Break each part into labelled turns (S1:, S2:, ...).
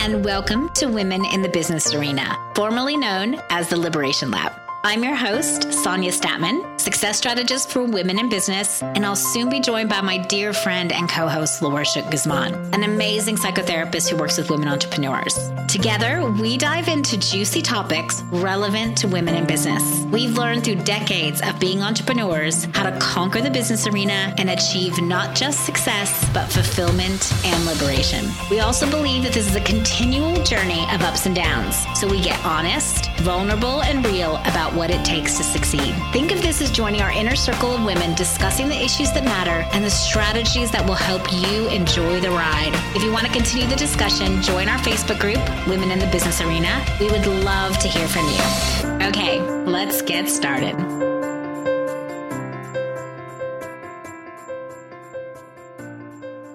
S1: and welcome to Women in the Business Arena, formerly known as the Liberation Lab. I'm your host, Sonia Statman, success strategist for women in business, and I'll soon be joined by my dear friend and co host, Laura Shook Guzman, an amazing psychotherapist who works with women entrepreneurs. Together, we dive into juicy topics relevant to women in business. We've learned through decades of being entrepreneurs how to conquer the business arena and achieve not just success, but fulfillment and liberation. We also believe that this is a continual journey of ups and downs, so we get honest, vulnerable, and real about what it takes to succeed. Think of this as joining our inner circle of women discussing the issues that matter and the strategies that will help you enjoy the ride. If you want to continue the discussion, join our Facebook group, Women in the Business Arena. We would love to hear from you. Okay, let's get started.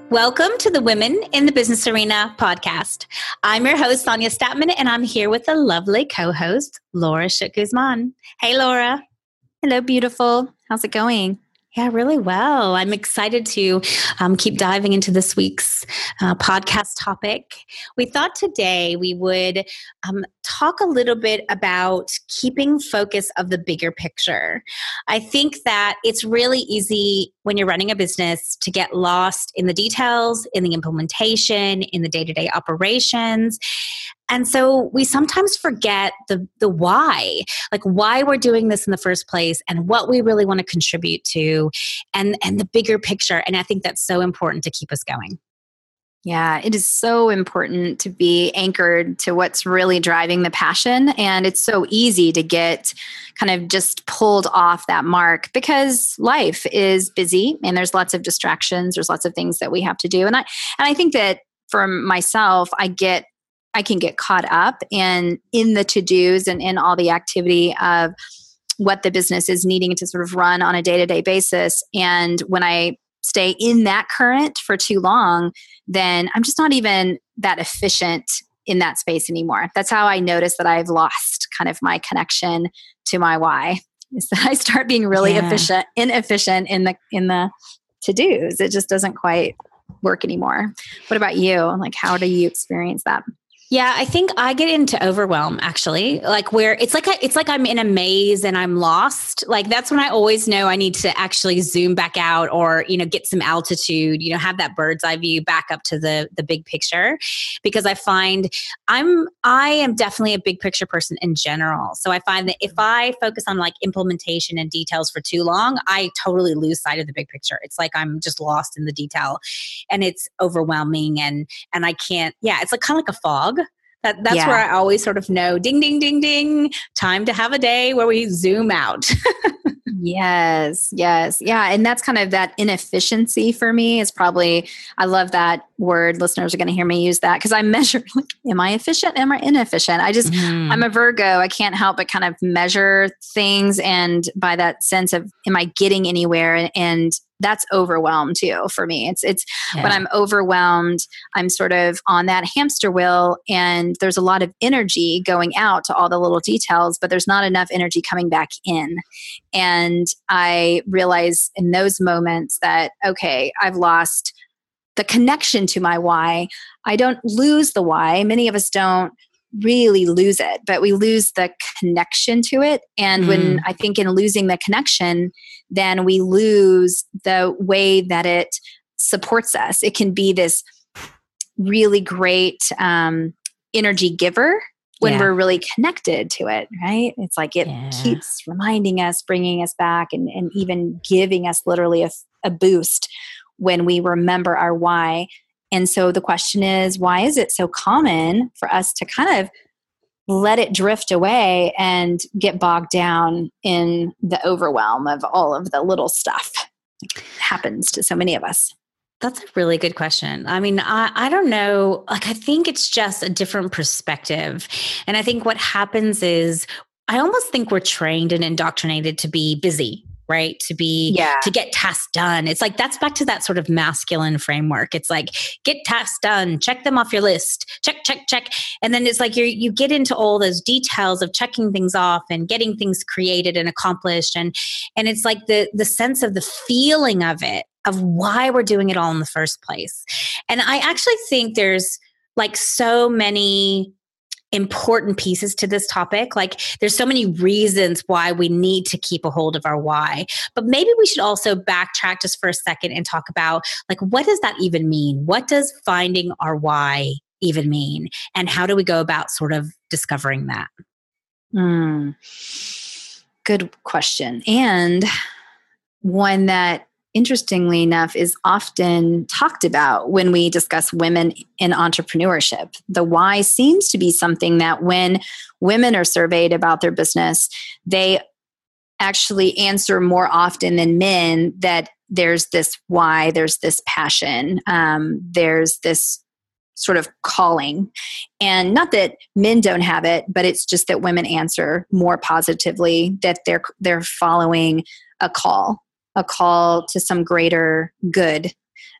S1: Welcome to the Women in the Business Arena podcast. I'm your host, Sonia Statman, and I'm here with a lovely co host, Laura Shook Guzman. Hey, Laura.
S2: Hello, beautiful. How's it going?
S1: Yeah, really well. I'm excited to um, keep diving into this week's uh, podcast topic. We thought today we would um, talk a little bit about keeping focus of the bigger picture. I think that it's really easy when you're running a business to get lost in the details, in the implementation, in the day to day operations. And so we sometimes forget the the why, like why we're doing this in the first place and what we really want to contribute to and and the bigger picture and I think that's so important to keep us going.
S2: Yeah, it is so important to be anchored to what's really driving the passion. And it's so easy to get kind of just pulled off that mark because life is busy and there's lots of distractions, there's lots of things that we have to do. And I and I think that for myself, I get I can get caught up in in the to-dos and in all the activity of what the business is needing to sort of run on a day-to-day basis and when I stay in that current for too long then I'm just not even that efficient in that space anymore. That's how I notice that I've lost kind of my connection to my why. Is that I start being really yeah. efficient inefficient in the in the to-dos. It just doesn't quite work anymore. What about you? Like how do you experience that?
S1: Yeah, I think I get into overwhelm actually. Like where it's like it's like I'm in a maze and I'm lost. Like that's when I always know I need to actually zoom back out or, you know, get some altitude, you know, have that bird's eye view back up to the the big picture because I find I'm I am definitely a big picture person in general. So I find that if I focus on like implementation and details for too long, I totally lose sight of the big picture. It's like I'm just lost in the detail and it's overwhelming and and I can't yeah, it's like kind of like a fog that, that's yeah. where I always sort of know ding, ding, ding, ding, time to have a day where we zoom out.
S2: yes, yes. Yeah. And that's kind of that inefficiency for me is probably, I love that word. Listeners are going to hear me use that because I measure, like, am I efficient? Am I inefficient? I just, mm. I'm a Virgo. I can't help but kind of measure things. And by that sense of, am I getting anywhere? And, and that's overwhelmed too for me. It's it's yeah. when I'm overwhelmed, I'm sort of on that hamster wheel and there's a lot of energy going out to all the little details, but there's not enough energy coming back in. And I realize in those moments that okay, I've lost the connection to my why. I don't lose the why. Many of us don't really lose it, but we lose the connection to it. And mm. when I think in losing the connection, then we lose the way that it supports us. It can be this really great um, energy giver when yeah. we're really connected to it, right? It's like it yeah. keeps reminding us, bringing us back, and, and even giving us literally a, a boost when we remember our why. And so the question is, why is it so common for us to kind of let it drift away and get bogged down in the overwhelm of all of the little stuff it happens to so many of us?
S1: That's a really good question. I mean, I, I don't know. Like, I think it's just a different perspective. And I think what happens is I almost think we're trained and indoctrinated to be busy right to be yeah. to get tasks done it's like that's back to that sort of masculine framework it's like get tasks done check them off your list check check check and then it's like you you get into all those details of checking things off and getting things created and accomplished and and it's like the the sense of the feeling of it of why we're doing it all in the first place and i actually think there's like so many important pieces to this topic. Like there's so many reasons why we need to keep a hold of our why. But maybe we should also backtrack just for a second and talk about like what does that even mean? What does finding our why even mean? And how do we go about sort of discovering that?
S2: Mm, good question. And one that interestingly enough, is often talked about when we discuss women in entrepreneurship. The why seems to be something that when women are surveyed about their business, they actually answer more often than men that there's this why, there's this passion, um, there's this sort of calling. And not that men don't have it, but it's just that women answer more positively that they're they're following a call a call to some greater good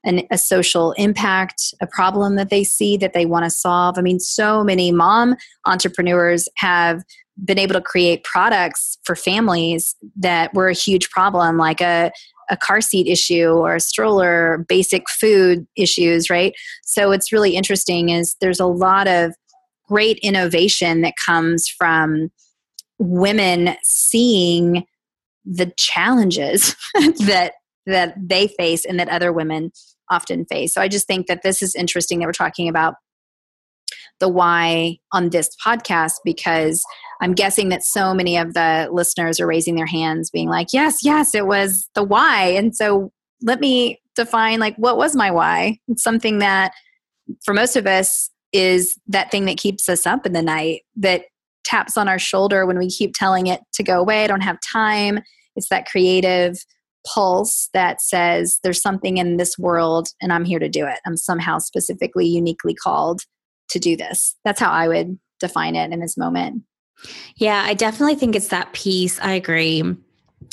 S2: and a social impact, a problem that they see that they want to solve. I mean, so many mom entrepreneurs have been able to create products for families that were a huge problem, like a, a car seat issue or a stroller, basic food issues, right? So it's really interesting is there's a lot of great innovation that comes from women seeing the challenges that that they face and that other women often face. So I just think that this is interesting that we're talking about the why on this podcast because I'm guessing that so many of the listeners are raising their hands being like, "Yes, yes, it was the why." And so let me define like what was my why? It's something that for most of us is that thing that keeps us up in the night that taps on our shoulder when we keep telling it to go away. I don't have time. It's that creative pulse that says there's something in this world and I'm here to do it. I'm somehow specifically, uniquely called to do this. That's how I would define it in this moment.
S1: Yeah, I definitely think it's that piece. I agree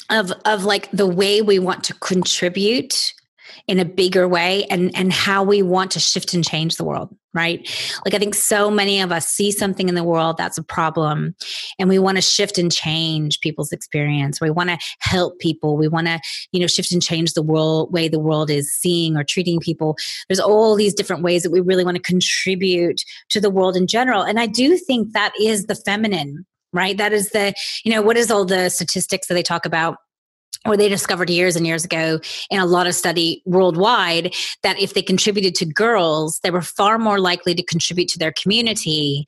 S1: of of like the way we want to contribute in a bigger way and and how we want to shift and change the world right? Like i think so many of us see something in the world that's a problem and we want to shift and change people's experience. We want to help people. We want to you know shift and change the world way the world is seeing or treating people. There's all these different ways that we really want to contribute to the world in general. And i do think that is the feminine right? That is the you know what is all the statistics that they talk about or they discovered years and years ago in a lot of study worldwide that if they contributed to girls they were far more likely to contribute to their community.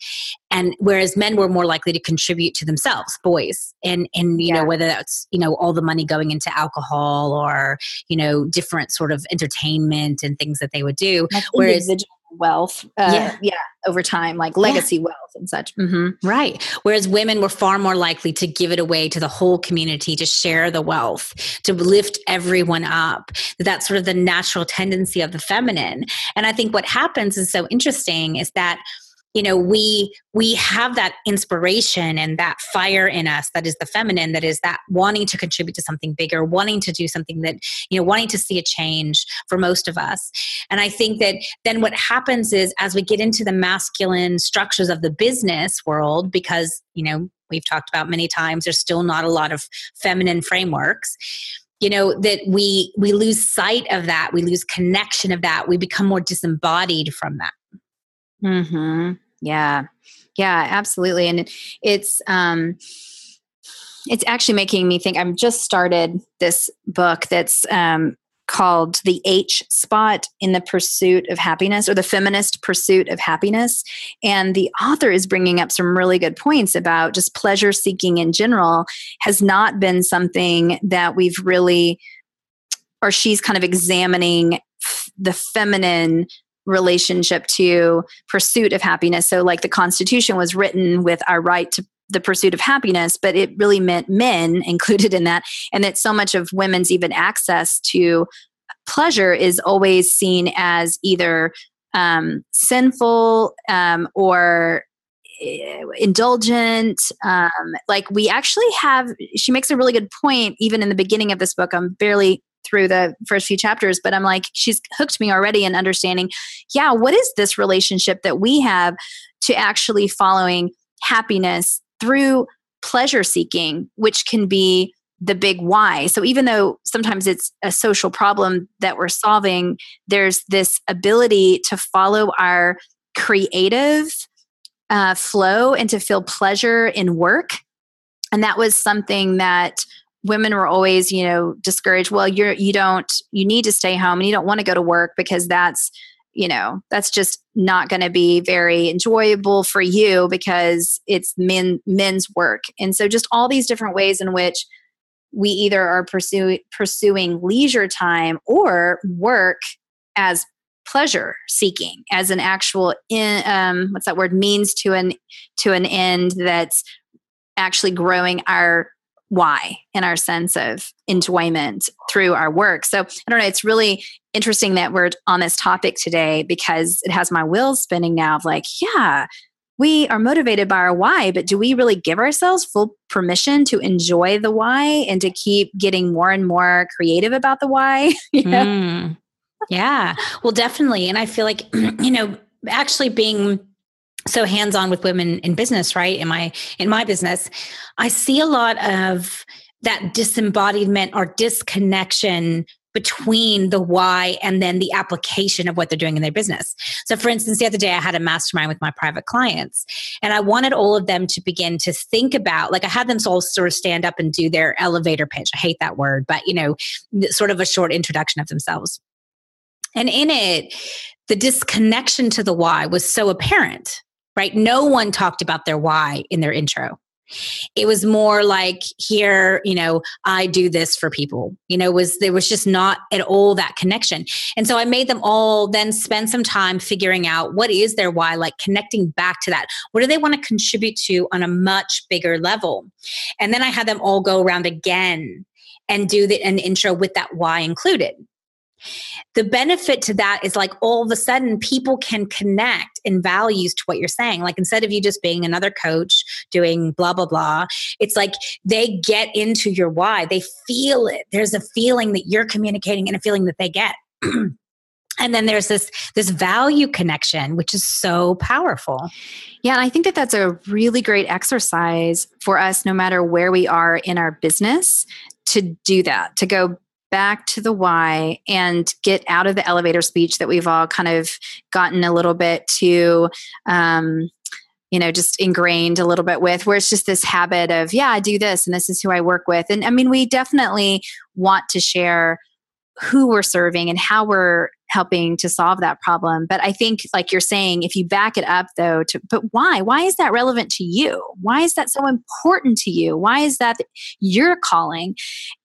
S1: And whereas men were more likely to contribute to themselves boys. And and you yeah. know whether that's you know all the money going into alcohol or you know different sort of entertainment and things that they would do.
S2: Whereas wealth uh, yeah. yeah over time like legacy yeah. wealth and such
S1: mm-hmm. right whereas women were far more likely to give it away to the whole community to share the wealth to lift everyone up that's sort of the natural tendency of the feminine and i think what happens is so interesting is that you know we we have that inspiration and that fire in us that is the feminine that is that wanting to contribute to something bigger wanting to do something that you know wanting to see a change for most of us. And i think that then what happens is as we get into the masculine structures of the business world because you know we've talked about many times there's still not a lot of feminine frameworks you know that we we lose sight of that we lose connection of that we become more disembodied from that.
S2: Hmm Yeah. Yeah, absolutely. And it's um it's actually making me think I'm just started this book that's um called The H Spot in the Pursuit of Happiness or the Feminist Pursuit of Happiness. And the author is bringing up some really good points about just pleasure seeking in general has not been something that we've really, or she's kind of examining the feminine relationship to pursuit of happiness. So, like the Constitution was written with our right to the pursuit of happiness, but it really meant men included in that, and that so much of women's even access to pleasure is always seen as either um, sinful um, or eh, indulgent um, like we actually have she makes a really good point even in the beginning of this book i'm barely through the first few chapters, but I'm like, she's hooked me already in understanding, yeah, what is this relationship that we have to actually following happiness through pleasure seeking, which can be the big why. So even though sometimes it's a social problem that we're solving, there's this ability to follow our creative uh, flow and to feel pleasure in work. And that was something that women were always you know discouraged well you're you don't you need to stay home and you don't want to go to work because that's you know that's just not going to be very enjoyable for you because it's men men's work. And so just all these different ways in which we either are pursuing pursuing leisure time or work as pleasure seeking as an actual in um, what's that word means to an to an end that's actually growing our why and our sense of enjoyment through our work. So I don't know, it's really interesting that we're on this topic today because it has my wheels spinning now of like, yeah, we are motivated by our why, but do we really give ourselves full permission to enjoy the why and to keep getting more and more creative about the why? know? mm,
S1: yeah, well, definitely. And I feel like, you know, actually being so hands on with women in business, right? In my in my business, I see a lot of that disembodiment or disconnection between the why and then the application of what they're doing in their business. So, for instance, the other day I had a mastermind with my private clients, and I wanted all of them to begin to think about, like, I had them all sort of stand up and do their elevator pitch. I hate that word, but you know, sort of a short introduction of themselves. And in it, the disconnection to the why was so apparent right? No one talked about their why in their intro. It was more like here, you know, I do this for people. You know, was there was just not at all that connection. And so I made them all then spend some time figuring out what is their why, like connecting back to that. What do they want to contribute to on a much bigger level? And then I had them all go around again and do the, an intro with that why included. The benefit to that is like all of a sudden people can connect in values to what you're saying. Like instead of you just being another coach doing blah, blah, blah, it's like they get into your why. They feel it. There's a feeling that you're communicating and a feeling that they get. and then there's this this value connection which is so powerful
S2: yeah and i think that that's a really great exercise for us no matter where we are in our business to do that to go back to the why and get out of the elevator speech that we've all kind of gotten a little bit to um, you know just ingrained a little bit with where it's just this habit of yeah i do this and this is who i work with. And i mean we definitely want to share who we're serving and how we're helping to solve that problem. But I think, like you're saying, if you back it up though, to but why? Why is that relevant to you? Why is that so important to you? Why is that you're calling?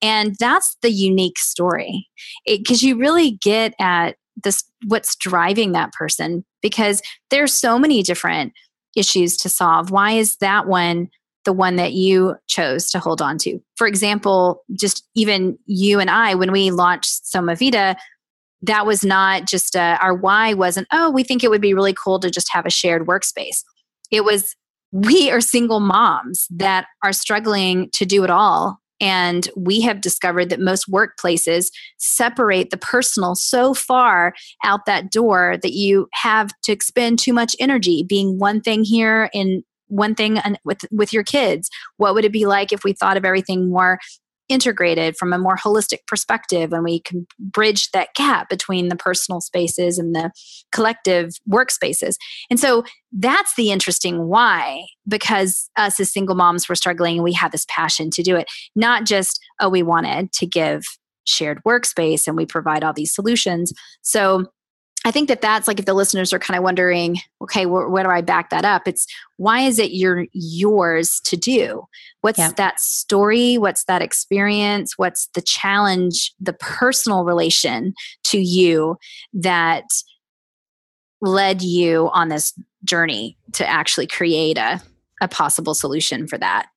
S2: And that's the unique story because you really get at this what's driving that person because there's so many different issues to solve. Why is that one? the one that you chose to hold on to. For example, just even you and I, when we launched Somavita, that was not just a, our why wasn't, oh, we think it would be really cool to just have a shared workspace. It was, we are single moms that are struggling to do it all. And we have discovered that most workplaces separate the personal so far out that door that you have to expend too much energy being one thing here and one thing with with your kids what would it be like if we thought of everything more integrated from a more holistic perspective and we can bridge that gap between the personal spaces and the collective workspaces. And so that's the interesting why, because us as single moms were struggling and we had this passion to do it, not just, oh, we wanted to give shared workspace and we provide all these solutions. So I think that that's like if the listeners are kind of wondering, okay, wh- where do I back that up? It's why is it your yours to do? What's yeah. that story? What's that experience? What's the challenge, the personal relation to you that led you on this journey to actually create a, a possible solution for that?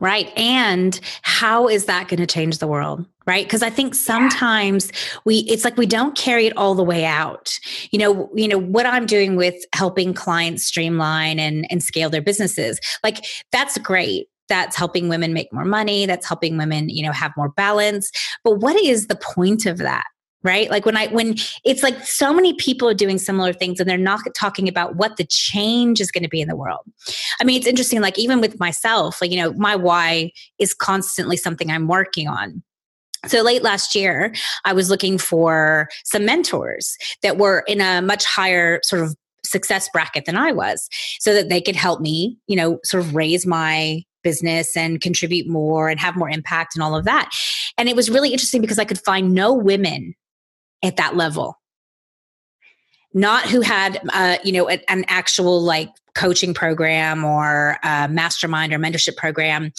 S1: Right. And how is that going to change the world? Right. Because I think sometimes we, it's like we don't carry it all the way out. You know, you know, what I'm doing with helping clients streamline and, and scale their businesses, like that's great. That's helping women make more money. That's helping women you know have more balance. But what is the point of that right? Like when i when it's like so many people are doing similar things and they're not talking about what the change is going to be in the world. I mean it's interesting like even with myself like you know my why is constantly something i'm working on so late last year i was looking for some mentors that were in a much higher sort of success bracket than I was so that they could help me, you know, sort of raise my business and contribute more and have more impact and all of that. And it was really interesting because I could find no women at that level. Not who had, uh, you know, an actual like coaching program or mastermind or mentorship program.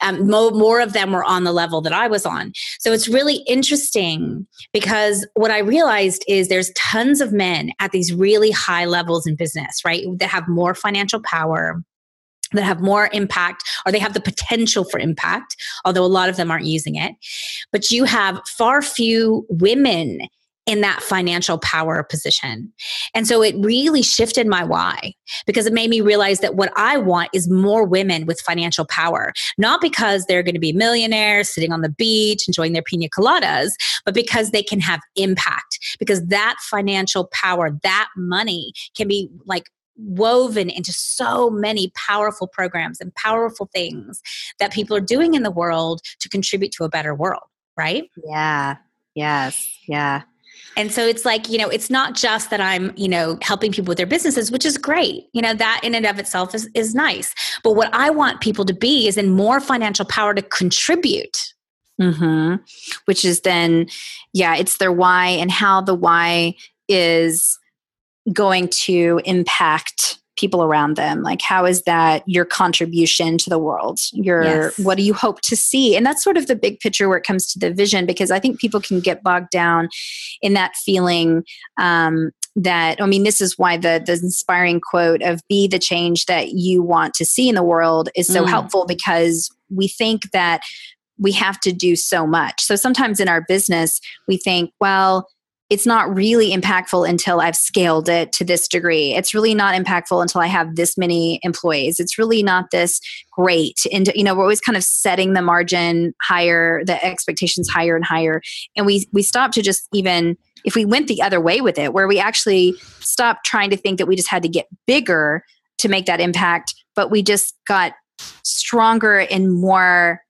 S1: Um, mo- more of them were on the level that I was on. So it's really interesting because what I realized is there's tons of men at these really high levels in business, right? That have more financial power that have more impact or they have the potential for impact, although a lot of them aren't using it. But you have far few women in that financial power position. And so it really shifted my why because it made me realize that what I want is more women with financial power, not because they're going to be millionaires sitting on the beach enjoying their pina coladas, but because they can have impact, because that financial power, that money can be like woven into so many powerful programs and powerful things that people are doing in the world to contribute to a better world, right?
S2: Yeah. Yes. Yeah.
S1: And so it's like, you know, it's not just that I'm, you know, helping people with their businesses, which is great. You know, that in and of itself is, is nice. But what I want people to be is in more financial power to contribute.
S2: Mm-hmm. Which is then, yeah, it's their why and how the why is going to impact people around them like how is that your contribution to the world your yes. what do you hope to see and that's sort of the big picture where it comes to the vision because i think people can get bogged down in that feeling um, that i mean this is why the the inspiring quote of be the change that you want to see in the world is so mm. helpful because we think that we have to do so much so sometimes in our business we think well it's not really impactful until I've scaled it to this degree. It's really not impactful until I have this many employees. It's really not this great. And you know, we're always kind of setting the margin higher, the expectations higher and higher. And we we stop to just even if we went the other way with it, where we actually stopped trying to think that we just had to get bigger to make that impact, but we just got stronger and more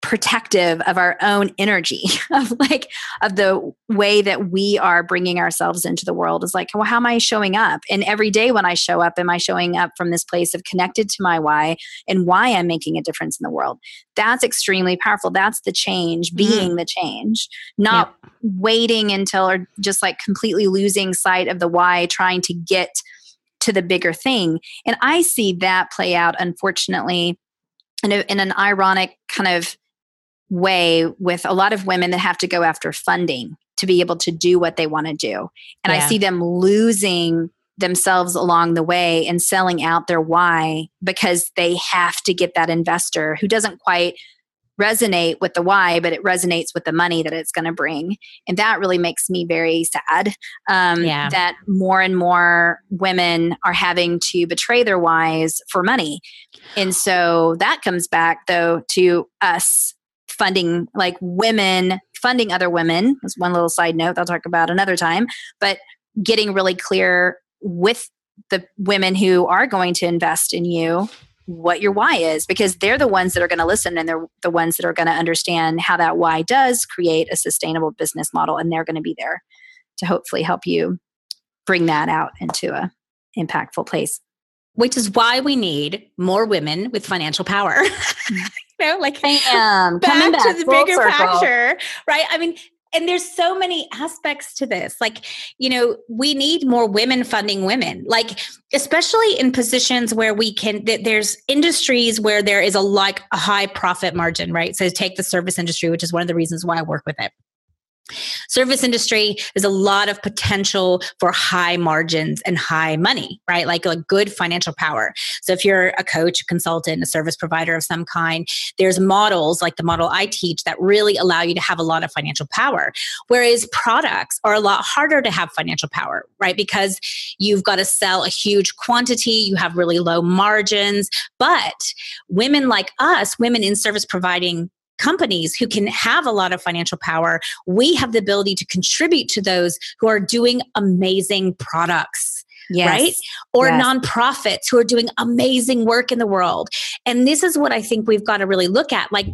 S2: protective of our own energy of like of the way that we are bringing ourselves into the world is like well how am i showing up and every day when i show up am i showing up from this place of connected to my why and why i'm making a difference in the world that's extremely powerful that's the change mm-hmm. being mm. the change not yep. waiting until or just like completely losing sight of the why trying to get to the bigger thing and i see that play out unfortunately in, a, in an ironic kind of way with a lot of women that have to go after funding to be able to do what they want to do. And yeah. I see them losing themselves along the way and selling out their why because they have to get that investor who doesn't quite resonate with the why, but it resonates with the money that it's going to bring. And that really makes me very sad um, yeah. that more and more women are having to betray their whys for money. And so that comes back, though, to us funding like women funding other women. That's one little side note i'll talk about another time. But getting really clear with the women who are going to invest in you what your why is because they're the ones that are going to listen and they're the ones that are going to understand how that why does create a sustainable business model and they're going to be there to hopefully help you bring that out into a impactful place.
S1: Which is why we need more women with financial power. know, like Bam, back, back to the bigger circle. picture, right? I mean, and there's so many aspects to this like you know we need more women funding women like especially in positions where we can there's industries where there is a like a high profit margin right so take the service industry which is one of the reasons why i work with it service industry there's a lot of potential for high margins and high money right? Like a good financial power. So if you're a coach a consultant a service provider of some kind there's models like the model i teach that really allow you to have a lot of financial power. Whereas products are a lot harder to have financial power right? Because you've got to sell a huge quantity you have really low margins. But women like us women in service providing companies who can have a lot of financial power, we have the ability to contribute to those who are doing amazing products. Yes. Right? Or yes. nonprofits who are doing amazing work in the world. And this is what I think we've got to really look at. Like,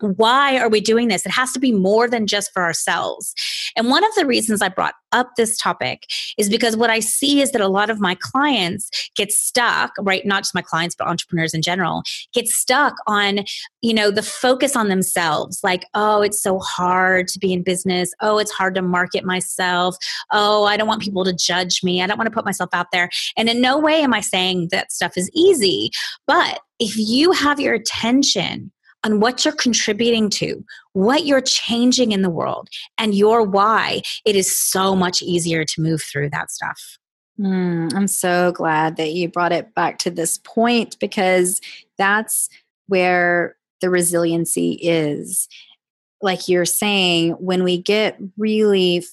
S1: why are we doing this? It has to be more than just for ourselves. And one of the reasons I brought up this topic is because what I see is that a lot of my clients get stuck, right? Not just my clients, but entrepreneurs in general, get stuck on, you know, the focus on themselves. Like, oh, it's so hard to be in business. Oh, it's hard to market myself. Oh, I don't want people to judge me. I don't want to put myself out there. And in no way am I saying that stuff is easy. But if you have your attention on what you're contributing to, what you're changing in the world, and your why, it is so much easier to move through that stuff.
S2: Mm, I'm so glad that you brought it back to this point because that's where the resiliency is. Like you're saying, when we get really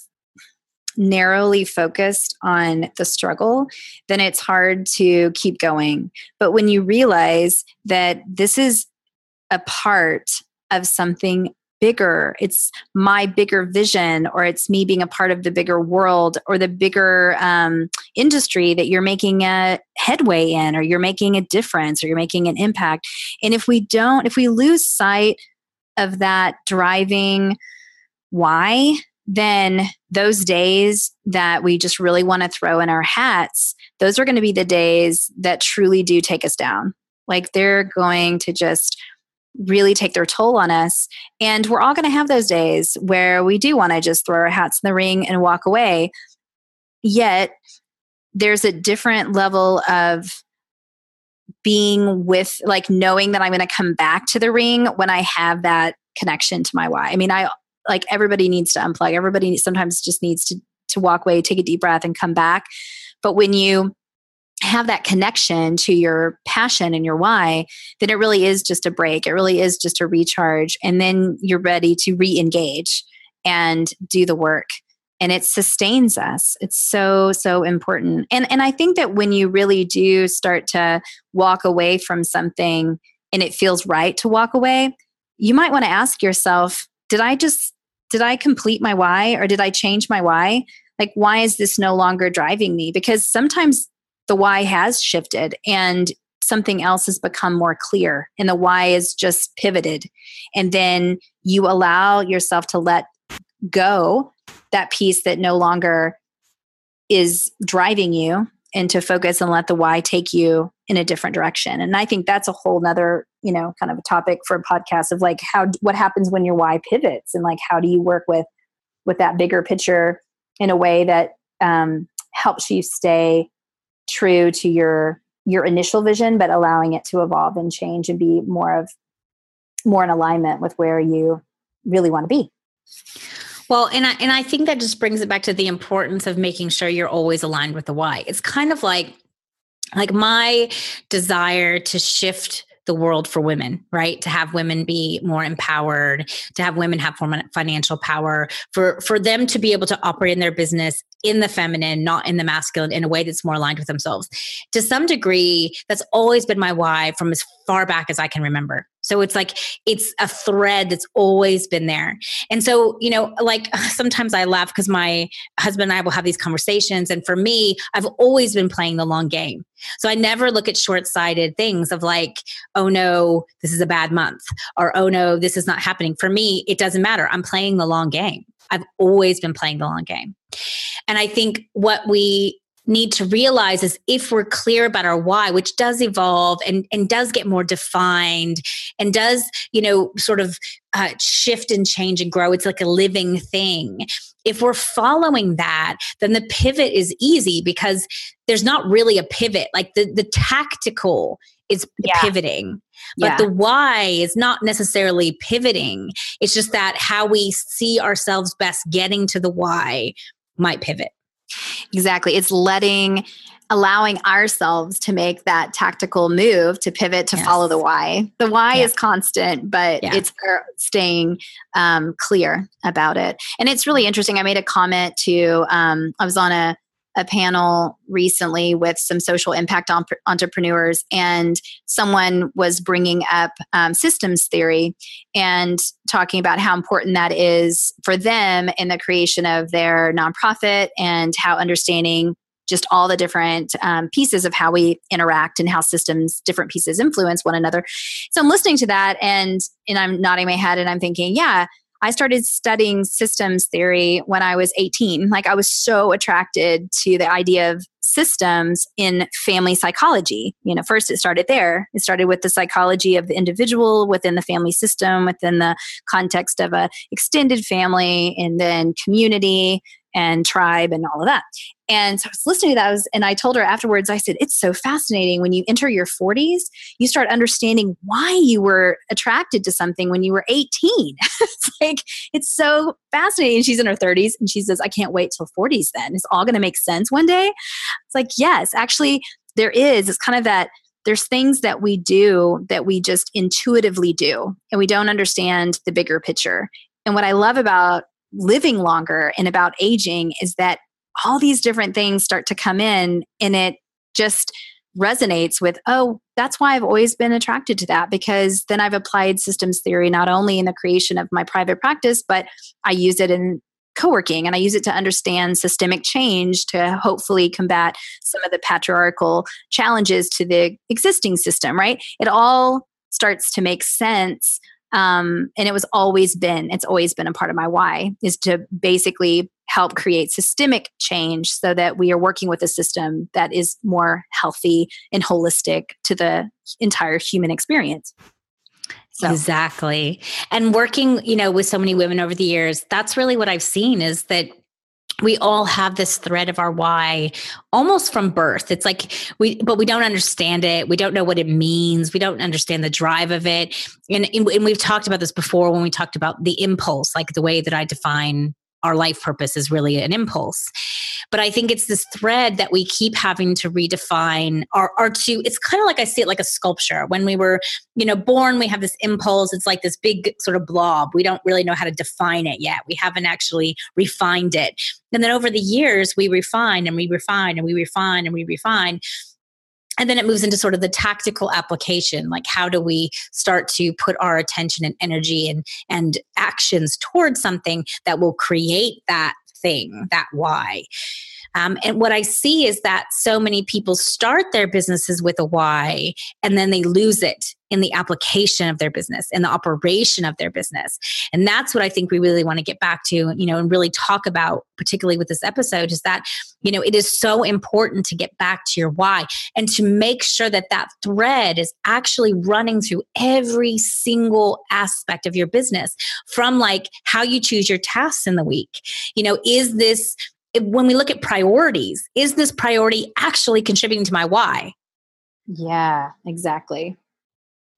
S2: narrowly focused on the struggle, then it's hard to keep going. But when you realize that this is a part of something bigger. It's my bigger vision, or it's me being a part of the bigger world or the bigger um, industry that you're making a headway in, or you're making a difference, or you're making an impact. And if we don't, if we lose sight of that driving why, then those days that we just really want to throw in our hats, those are going to be the days that truly do take us down. Like they're going to just really take their toll on us. And we're all going to have those days where we do want to just throw our hats in the ring and walk away. Yet, there's a different level of being with, like, knowing that I'm going to come back to the ring when I have that connection to my why. I mean, I like everybody needs to unplug. Everybody sometimes just needs to to walk away, take a deep breath, and come back. But when you have that connection to your passion and your why, then it really is just a break. It really is just a recharge. And then you're ready to re engage and do the work. And it sustains us. It's so, so important. And, and I think that when you really do start to walk away from something and it feels right to walk away, you might want to ask yourself, did I just, did I complete my why or did I change my why? Like, why is this no longer driving me? Because sometimes the why has shifted and something else has become more clear and the why is just pivoted. And then you allow yourself to let go that piece that no longer is driving you and to focus and let the why take you in a different direction. And i think that's a whole nother you know kind of a topic for a podcast of like how what happens when your why pivots and like how do you work with with that bigger picture in a way that um, helps you stay true to your your initial vision but allowing it to evolve and change and be more of more in alignment with where you really want to be
S1: well, and I and I think that just brings it back to the importance of making sure you're always aligned with the why. It's kind of like like my desire to shift the world for women, right? To have women be more empowered, to have women have financial power, for for them to be able to operate in their business in the feminine, not in the masculine, in a way that's more aligned with themselves. To some degree, that's always been my why from as far back as I can remember. So it's like it's a thread that's always been there. And so, you know, like sometimes I laugh because my husband and I will have these conversations. And for me, I've always been playing the long game. So I never look at short sighted things of like, oh no, this is a bad month, or oh no, this is not happening. For me, it doesn't matter. I'm playing the long game. I've always been playing the long game. And I think what we need to realize is if we're clear about our why which does evolve and, and does get more defined and does you know sort of uh, shift and change and grow it's like a living thing if we're following that then the pivot is easy because there's not really a pivot like the the tactical is yeah. pivoting but yeah. the why is not necessarily pivoting it's just that how we see ourselves best getting to the why might pivot.
S2: Exactly. It's letting allowing ourselves to make that tactical move to pivot to yes. follow the why. The why yeah. is constant, but yeah. it's staying um, clear about it. And it's really interesting. I made a comment to, um, I was on a a panel recently with some social impact entrepreneurs, and someone was bringing up um, systems theory and talking about how important that is for them in the creation of their nonprofit and how understanding just all the different um, pieces of how we interact and how systems different pieces influence one another. So i'm listening to that and and i'm nodding my head and i'm thinking yeah I started studying systems theory when I was 18. Like I was so attracted to the idea of systems in family psychology. You know, first it started there. It started with the psychology of the individual within the family system, within the context of a extended family, and then community and tribe and all of that. And so I was listening to that, was, and I told her afterwards, I said, It's so fascinating. When you enter your 40s, you start understanding why you were attracted to something when you were 18. it's like, it's so fascinating. She's in her 30s and she says, I can't wait till 40s then. It's all going to make sense one day. It's like, yes, actually, there is. It's kind of that there's things that we do that we just intuitively do and we don't understand the bigger picture. And what I love about living longer and about aging is that all these different things start to come in and it just resonates with oh that's why i've always been attracted to that because then i've applied systems theory not only in the creation of my private practice but i use it in co-working and i use it to understand systemic change to hopefully combat some of the patriarchal challenges to the existing system right? It all starts to make sense um, and it was always been it's always been a part of my why is to basically help create systemic change so that we are working with a system that is more healthy and holistic to the entire human experience
S1: so. Exactly. And working, you know, with so many women over the years, that's really what I've seen is that we all have this thread of our why almost from birth. It's like we but we don't understand it. We don't know what it means. We don't understand the drive of it. And, and we've talked about this before when we talked about the impulse like the way that i define our life purpose is really an impulse. But I think it's this thread that we keep having to redefine our, our to, it's kind of like I see it like a sculpture. When we were, you know, born, we have this impulse. It's like this big sort of blob. We don't really know how to define it yet. We haven't actually refined it. And then over the years, we refine and we refine and we refine and we refine and then it moves into sort of the tactical application like how do we start to put our attention and energy and and actions towards something that will create that thing that why um, and what I see is that so many people start their businesses with a why and then they lose it in the application of their business and the operation of their business. And that's what I think we really want to get back to, you know, and really talk about, particularly with this episode, is that, you know, it is so important to get back to your why and to make sure that that thread is actually running through every single aspect of your business from like how you choose your tasks in the week. You know, is this when we look at priorities, is this priority actually contributing to my why?
S2: Yeah, exactly.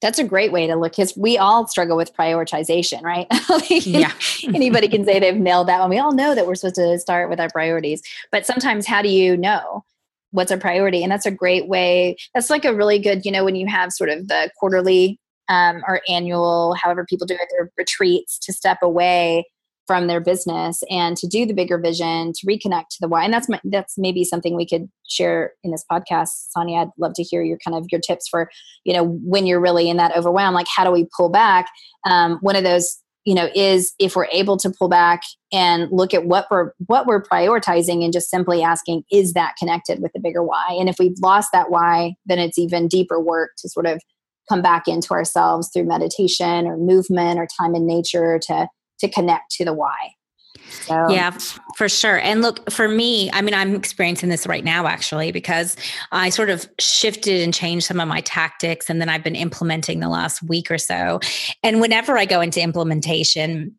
S2: That's a great way to look because we all struggle with prioritization, right? yeah. anybody can say they've nailed that one. We all know that we're supposed to start with our priorities. But sometimes, how do you know what's a priority? And that's a great way. That's like a really good, you know, when you have sort of the quarterly um, or annual, however people do it, their retreats to step away from their business and to do the bigger vision to reconnect to the why. And that's my, that's maybe something we could share in this podcast. Sonia i'd love to hear your kind of your tips for you know when you're really in that overwhelm like how do we pull back? Um, one of those you know is if we're able to pull back and look at what we're what we're prioritizing and just simply asking is that connected with the bigger why? And if we've lost that why then it's even deeper work to sort of come back into ourselves through meditation or movement or time in nature to to connect to the why.
S1: So. Yeah, for sure. And look, for me, I mean, I'm experiencing this right now actually because I sort of shifted and changed some of my tactics and then I've been implementing the last week or so. And whenever I go into implementation,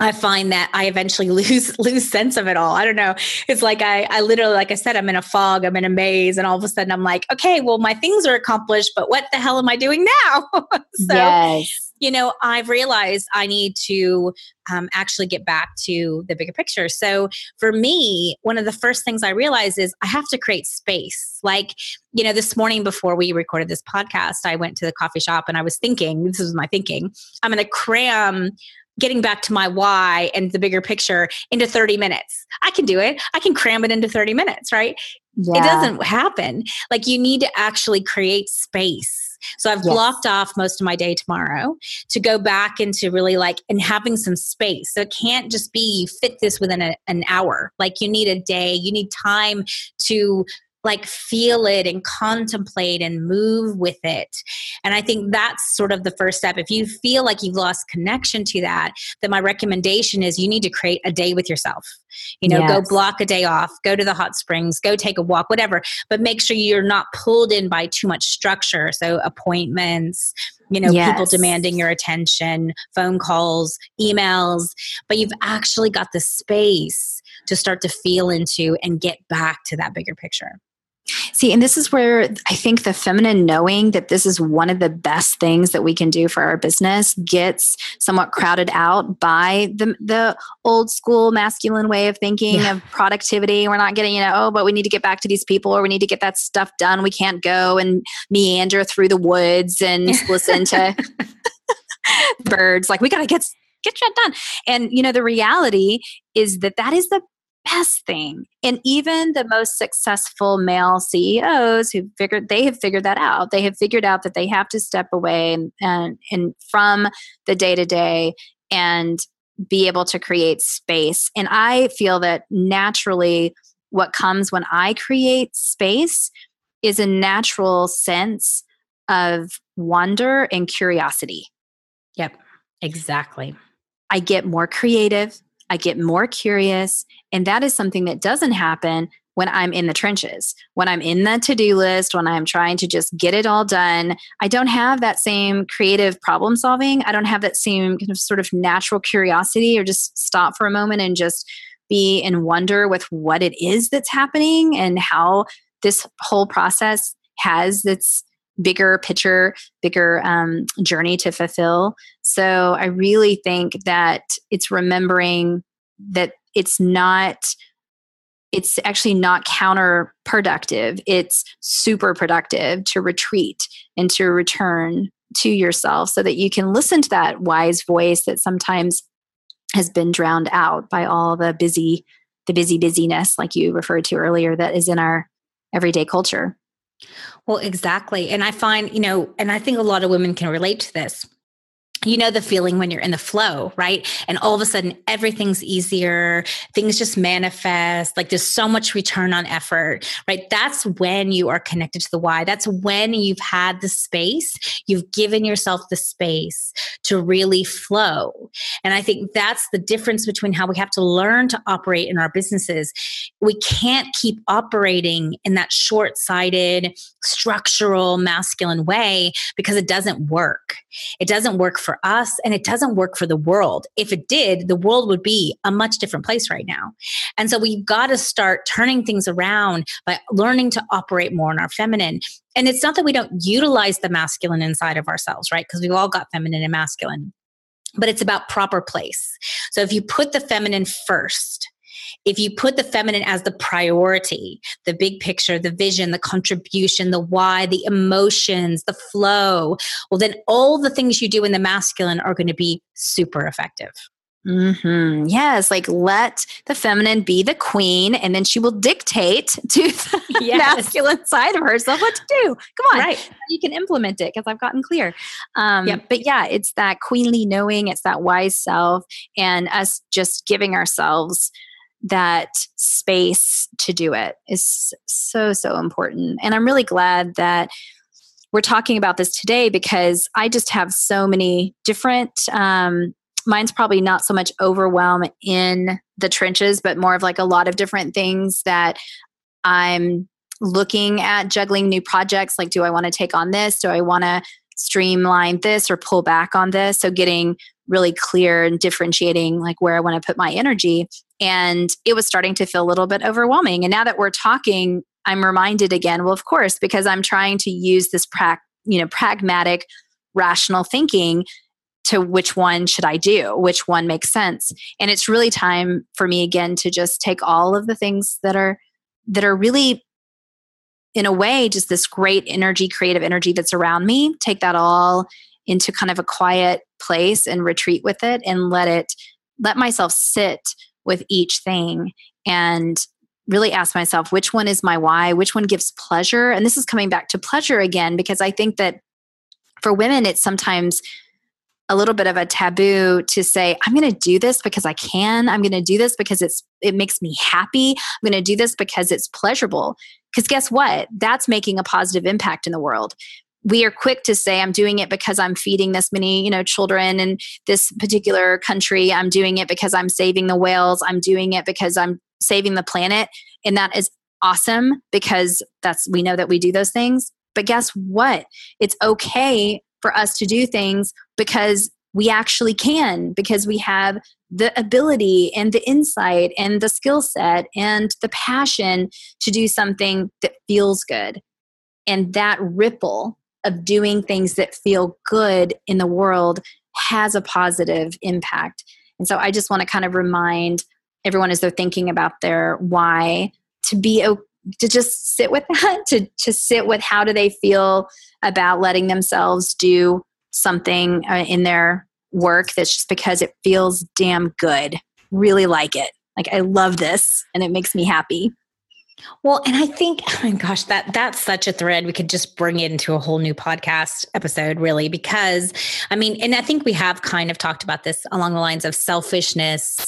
S1: I find that I eventually lose lose sense of it all. I don't know. It's like I I literally like I said I'm in a fog, I'm in a maze and all of a sudden I'm like, okay, well my things are accomplished, but what the hell am I doing now? so yes you know, I've realized I need to um, actually get back to the bigger picture. So for me, one of the first things I realized is I have to create space. Like, you know, this morning before we recorded this podcast, I went to the coffee shop and I was thinking, this was my thinking, I'm going to cram getting back to my why and the bigger picture into 30 minutes. I can do it. I can cram it into 30 minutes, right? Yeah. It doesn't happen. Like you need to actually create space so I've yes. blocked off most of my day tomorrow to go back into really like and having some space. So it can't just be you fit this within a, an hour. Like you need a day, you need time to like feel it and contemplate and move with it. And I think that's sort of the first step. If you feel like you've lost connection to that, then my recommendation is you need to create a day with yourself. You know, yes. go block a day off, go to the hot springs, go take a walk, whatever, but make sure you're not pulled in by too much structure. So appointments, you know, yes. people demanding your attention, phone calls, emails, but you've actually got the space to start to feel into and get back to that bigger picture.
S2: See, and this is where I think the feminine knowing that this is one of the best things that we can do for our business gets somewhat crowded out by the the old school masculine way of thinking yeah. of productivity. We're not getting, you know, oh, but we need to get back to these people or we need to get that stuff done. We can't go and meander through the woods and listen to birds. Like we got to get get that done. And you know, the reality is that that is the best thing. And even the most successful male CEOs who figured they have figured that out. They have figured out that they have to step away and and, and from the day to day and be able to create space. And I feel that naturally what comes when I create space is a natural sense of wonder and curiosity.
S1: Yep, exactly.
S2: I get more creative. I get more curious. And that is something that doesn't happen when I'm in the trenches, when I'm in the to do list, when I'm trying to just get it all done. I don't have that same creative problem solving. I don't have that same kind of sort of natural curiosity or just stop for a moment and just be in wonder with what it is that's happening and how this whole process has its bigger picture, bigger um, journey to fulfill. So I really think that it's remembering that it's not it's actually not counterproductive it's super productive to retreat and to return to yourself so that you can listen to that wise voice that sometimes has been drowned out by all the busy the busy busyness like you referred to earlier that is in our everyday culture
S1: well, exactly. And I find, you know, and I think a lot of women can relate to this you know the feeling when you're in the flow, right? And all of a sudden everything's easier, things just manifest, like there's so much return on effort, right? That's when you are connected to the why. That's when you've had the space, you've given yourself the space to really flow. And I think that's the difference between how we have to learn to operate in our businesses. We can't keep operating in that short sighted, structural, masculine way because it doesn't work. It doesn't work for for us and it doesn't work for the world. If it did, the world would be a much different place right now. And so we've got to start turning things around by learning to operate more in our feminine. And it's not that we don't utilize the masculine inside of ourselves, right? Because we've all got feminine and masculine but it's about proper place. So if you put the feminine first, if you put the feminine as the priority, the big picture, the vision, the contribution, the why, the emotions, the flow, well, then all the things you do in the masculine are going to be super effective.
S2: Mm-hmm. Yes, like let the feminine be the queen, and then she will dictate to the yes. masculine side of herself what to do. Come on, right? You can implement it because I've gotten clear. Um, yep. But yeah, it's that queenly knowing, it's that wise self, and us just giving ourselves that space to do it is so, so important. And I'm really glad that we're talking about this today because I just have so many different, um, mine's probably not so much overwhelm in the trenches, but more of like a lot of different things that I'm looking at juggling new projects. Like, do I want to take on this? Do I want to streamline this or pull back on this? So, getting really clear and differentiating like where I want to put my energy. And it was starting to feel a little bit overwhelming. And now that we're talking, I'm reminded again, well, of course, because I'm trying to use this pra- you know, pragmatic, rational thinking to which one should I do, which one makes sense. And it's really time for me again to just take all of the things that are that are really in a way just this great energy creative energy that's around me take that all into kind of a quiet place and retreat with it and let it let myself sit with each thing and really ask myself which one is my why, which one gives pleasure. And this is coming back to pleasure again, because I think that for women, it's sometimes a little bit of a taboo to say i'm going to do this because i can. I'm going to do this because it's it makes me happy. I'm going to do this because it's pleasurable. Because guess what? That's making a positive impact in the world. We are quick to say i'm doing it because i'm feeding this many you know children in this particular country. I'm doing it because i'm saving the whales. I'm doing it because i'm saving the planet. And that is awesome because that's we know that we do those things. But guess what? It's okay for us to do things because we actually can because we have the ability and the insight and the skill set and the passion to do something that feels good and that ripple of doing things that feel good in the world has a positive impact. And so I just want to kind of remind everyone as they're thinking about their why to be to just sit with that to to sit with how do they feel about letting themselves do something uh, in their work that's just because it feels damn good. Really like it. Like i love this and it makes me happy.
S1: Well, and I think, oh my gosh, that that's such a thread. We could just bring it into a whole new podcast episode, really, because I mean, and I think we have kind of talked about this along the lines of selfishness,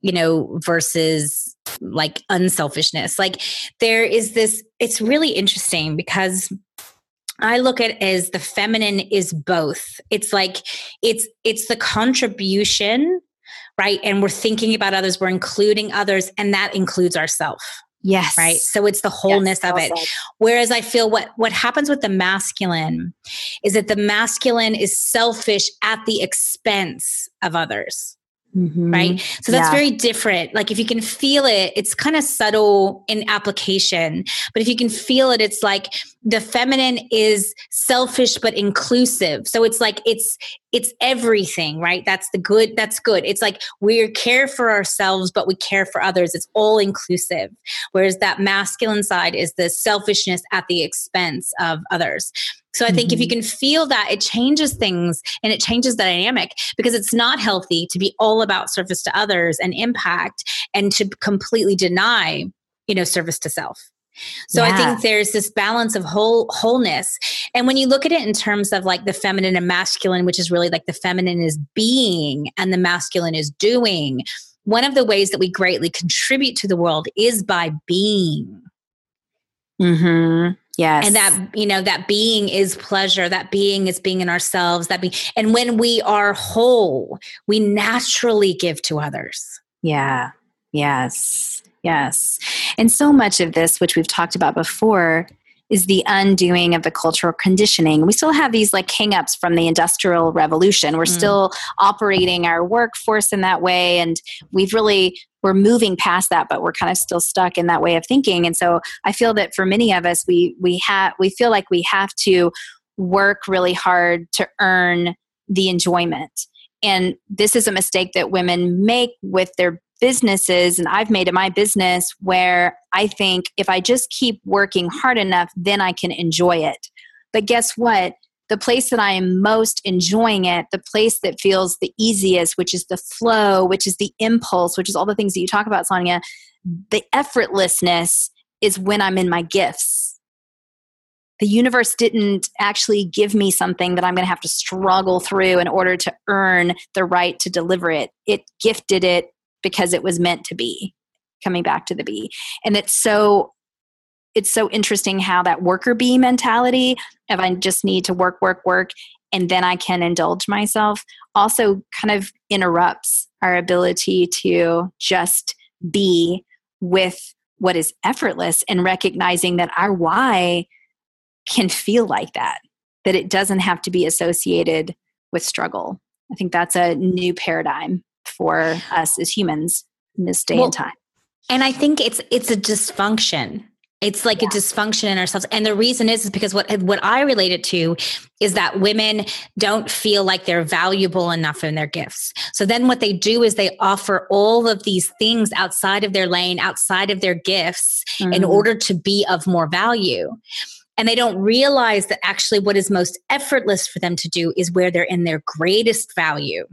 S1: you know, versus like unselfishness. Like there is this, it's really interesting because I look at as the feminine is both. It's like it's it's the contribution, right? And we're thinking about others, we're including others, and that includes ourselves
S2: Yes.
S1: Right. So it's the wholeness yes, of it. Said. Whereas I feel what what happens with the masculine is that the masculine is selfish at the expense of others. Mm-hmm. Right. So that's yeah. very different. Like if you can feel it, it's kind of subtle in application. But if you can feel it, it's like the feminine is selfish but inclusive. So it's like it's it's everything, right? That's the good, that's good. It's like we care for ourselves, but we care for others. It's all inclusive. Whereas that masculine side is the selfishness at the expense of others. So I think mm-hmm. if you mm-hmm. can feel that, it changes things and it changes the dynamic because it's not healthy to be all about service to others and impact and to completely deny, you know, service to self. So yeah. I think there's this balance of whole wholeness. And when you look at it in terms of like the feminine and masculine, which is really like the feminine is being and the masculine is doing, one of the ways that we greatly contribute to the world is by being.
S2: Mhm. Yes.
S1: And that, you know, that being is pleasure. That being is being in ourselves. That being, and when we are whole, we naturally give to others.
S2: Yeah. Yes. Yes. And so much of this, which we've talked about before, is the undoing of the cultural conditioning. We still have these like hangups from the industrial revolution. We're mm. still operating our workforce in that way and we've really we're moving past that but we're kind of still stuck in that way of thinking. And so I feel that for many of us we we have we feel like we have to work really hard to earn the enjoyment. And this is a mistake that women make with their businesses and I've made it my business where I think if I just keep working hard enough, then I can enjoy it. But guess what? The place that I am most enjoying it, the place that feels the easiest, which is the flow, which is the impulse, which is all the things that you talk about, Sonia, the effortlessness is when I'm in my gifts. The universe didn't actually give me something that I'm going to have to struggle through in order to earn the right to deliver it. It gifted it because it was meant to be coming back to the bee. And it's so it's so interesting how that worker bee mentality of i just need to work work work and then i can indulge myself also kind of interrupts our ability to just be with what is effortless and recognizing that our why can feel like that that it doesn't have to be associated with struggle. I think that's a new paradigm for us as humans in this day well, and time.
S1: And I think it's it's a dysfunction. It's like yeah. a dysfunction in ourselves. And the reason is, is because what what I relate it to is that women don't feel like they're valuable enough in their gifts. So then what they do is they offer all of these things outside of their lane, outside of their gifts mm-hmm. in order to be of more value. And they don't realize that actually what is most effortless for them to do is where they're in their greatest value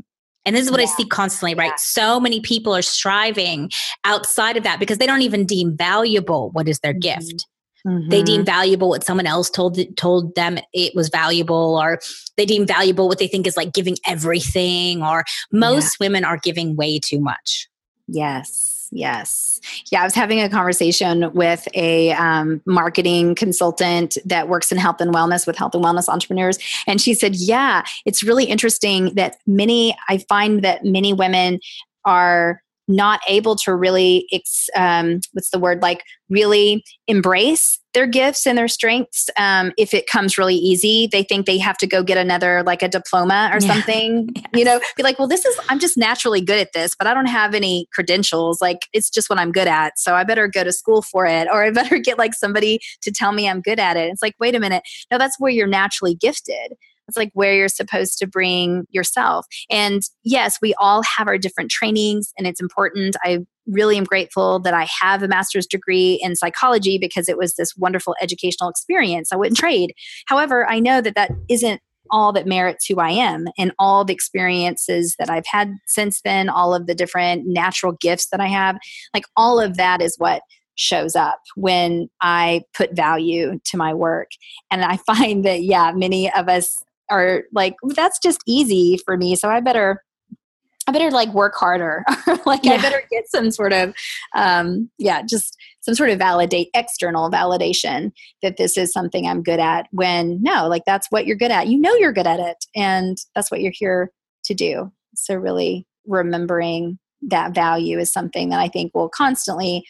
S1: And this is what yeah. I see constantly, right? Yeah. So many people are striving outside of that because they don't even deem valuable what is their mm-hmm. gift. Mm-hmm. They deem valuable what someone else told told them it was valuable, or they deem valuable what they think is like giving everything. Or most yeah. women are giving way too much.
S2: Yes. Yes. Yeah, I was having a conversation with a um, marketing consultant that works in health and wellness with health and wellness entrepreneurs. And she said, Yeah, it's really interesting that many, I find that many women are not able to really um, what's the word like really embrace their gifts and their strengths um, if it comes really easy. They think they have to go get another like a diploma or yeah. something yes. you know? Be like well this is i'm just naturally good at this but i don't have any credentials. Like it's just what i'm good at so i better go to school for it or i better get like somebody to tell me i'm good at it. It's like wait a minute. No that's where you're naturally gifted it's like where you're supposed to bring yourself. And yes, we all have our different trainings and it's important. I really am grateful that I have a master's degree in psychology because it was this wonderful educational experience. I wouldn't trade. However, I know that that isn't all that merits who I am and all the experiences that I've had since then, all of the different natural gifts that I have. Like all of that is what shows up when I put value to my work. And I find that, yeah, many of us are like that's just easy for me so i better i better like work harder. Like yeah. i better get some sort of um yeah just some sort of validate external validation that this is something i'm good at when no like that's what you're good at. You know you're good at it and that's what you're here to do. So really remembering that value is something that i think will constantly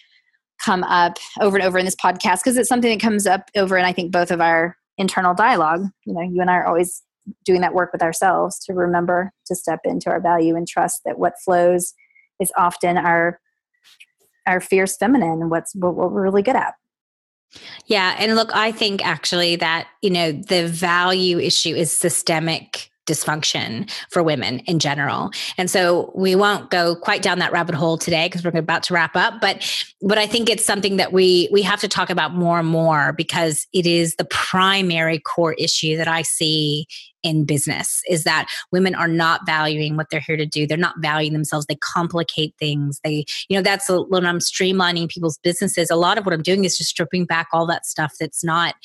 S2: come up over and over in this podcast because it's something that comes up over and i think both of our internal dialogue. You know, you and I are always doing that work with ourselves to remember to step into our value and trust that what flows is often our our fierce feminine and what's what we're really good at
S1: yeah and look i think actually that you know the value issue is systemic dysfunction for women in general. And so we won't go quite down that rabbit hole today because we're about to wrap up, but but I think it's something that we we have to talk about more and more because it is the primary core issue that I see in business is that women are not valuing what they're here to do. They're not valuing themselves. They complicate things. They, you know, that's a, when I'm streamlining people's businesses. A lot of what I'm doing is just stripping back all that stuff that's not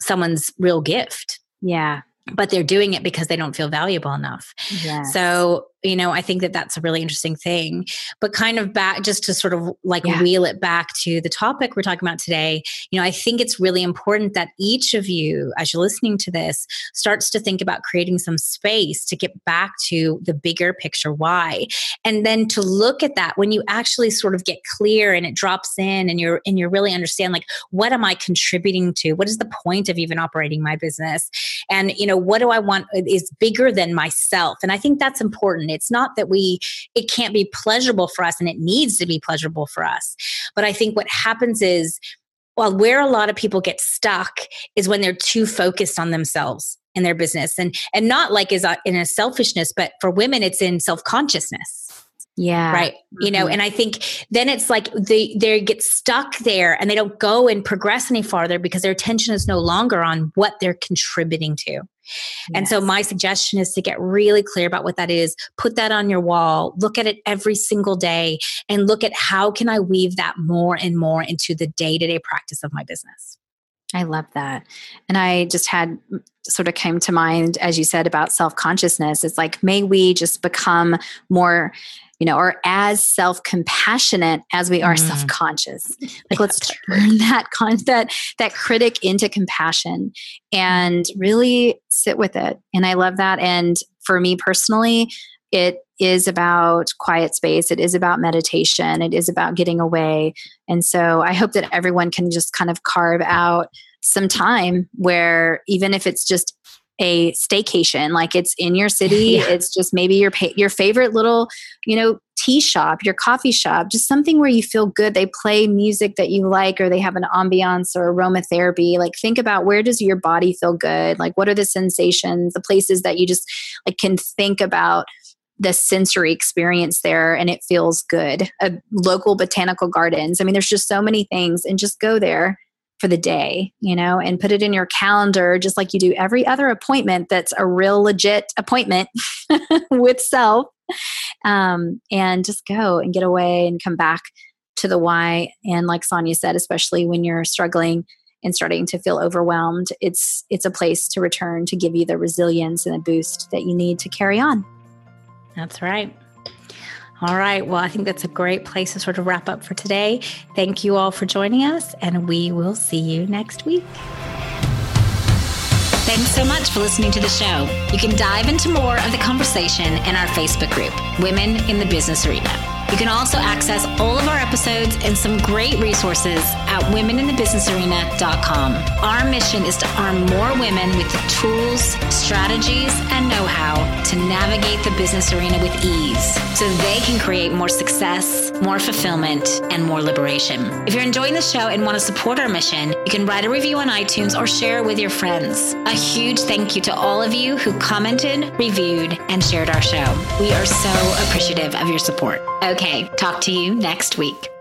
S1: someone's real gift.
S2: Yeah
S1: but they're doing it because they don't feel valuable enough. Yes. So you know i think that that's a really interesting thing but kind of back just to sort of like yeah. wheel it back to the topic we're talking about today you know i think it's really important that each of you as you're listening to this starts to think about creating some space to get back to the bigger picture why and then to look at that when you actually sort of get clear and it drops in and you're and you're really understand like what am i contributing to? What is the point of even operating my business? And you know what do i want is bigger than myself? And i think that's important it's not that we, it can't be pleasurable for us and it needs to be pleasurable for us. But I think what happens is, well, where a lot of people get stuck is when they're too focused on themselves in their business. And and not like is in a selfishness but for women it's in self-consciousness.
S2: Yeah.
S1: Right? You know mm-hmm. and i think then it's like they they get stuck there and they don't go and progress any farther because their attention is no longer on what they're contributing to yes. and so my suggestion is to get really clear about what that is put that on your wall look at it every single day and look at how can i weave that more and more into the day-to-day practice of my business
S2: I love that. And I just had mm, sort of came to mind, as you said, about self consciousness. It's like, may we just become more you know, or as self compassionate as we are mm. self conscious. Like, let's turn that con- that that critic into compassion and really sit with it. And I love that. And for me personally, it is about quiet space. It is about meditation. It is about getting away. And so I hope that everyone can just kind of carve out some time where even if it's just a staycation like it's in your city yeah. it's just maybe your your favorite little you know tea shop your coffee shop just something where you feel good they play music that you like or they have an ambiance or aromatherapy like think about where does your body feel good like what are the sensations the places that you just like can think about the sensory experience there and it feels good a local botanical gardens i mean there's just so many things and just go there for the day, you know, and put it in your calendar just like you do every other appointment that's a real legit appointment with self. um, and just go and get away and come back to the why. And like Sonia said, especially when you're struggling and starting to feel overwhelmed, it's it's a place to return to give you the resilience and the boost that you need to carry on.
S1: That's right. All right. Well, I think that's a great place to sort of wrap up for today. Thank you all for joining us, and we will see you next week. Thanks so much for listening to the show. You can dive into more of the conversation in our Facebook group, Women in the Business Arena. You can also access all of our episodes and some great resources at womeninthebusinessarena.com. Our mission is to arm more women with the tools, strategies, and know how to navigate the business arena with ease so they can create more success, more fulfillment, and more liberation. If you're enjoying the show and want to support our mission, you can write a review on iTunes or share it with your friends. A huge thank you to all of you who commented, reviewed, and shared our show. We are so appreciative of your support. Okay, talk to you next week.